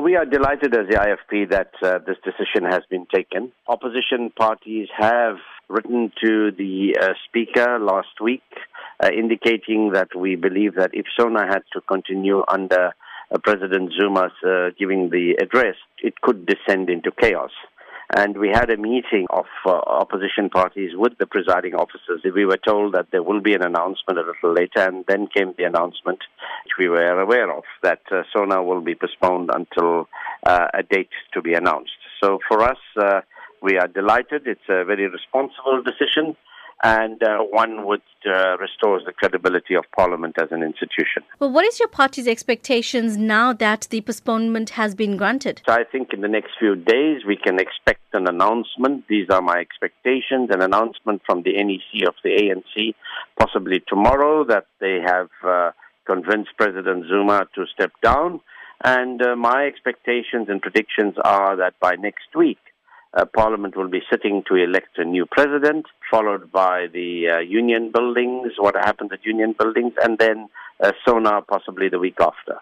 Well, we are delighted as the IFP that uh, this decision has been taken. Opposition parties have written to the uh, Speaker last week uh, indicating that we believe that if SONA had to continue under uh, President Zuma's uh, giving the address, it could descend into chaos. And we had a meeting of uh, opposition parties with the presiding officers. We were told that there will be an announcement a little later, and then came the announcement, which we were aware of, that uh, SONA will be postponed until uh, a date to be announced. So for us, uh, we are delighted. It's a very responsible decision and uh, one which uh, restores the credibility of Parliament as an institution. Well, what is your party's expectations now that the postponement has been granted? So I think in the next few days we can expect an announcement. These are my expectations. An announcement from the NEC of the ANC, possibly tomorrow, that they have uh, convinced President Zuma to step down. And uh, my expectations and predictions are that by next week, uh, Parliament will be sitting to elect a new president, followed by the uh, union buildings, what happens at union buildings, and then uh, SONA possibly the week after.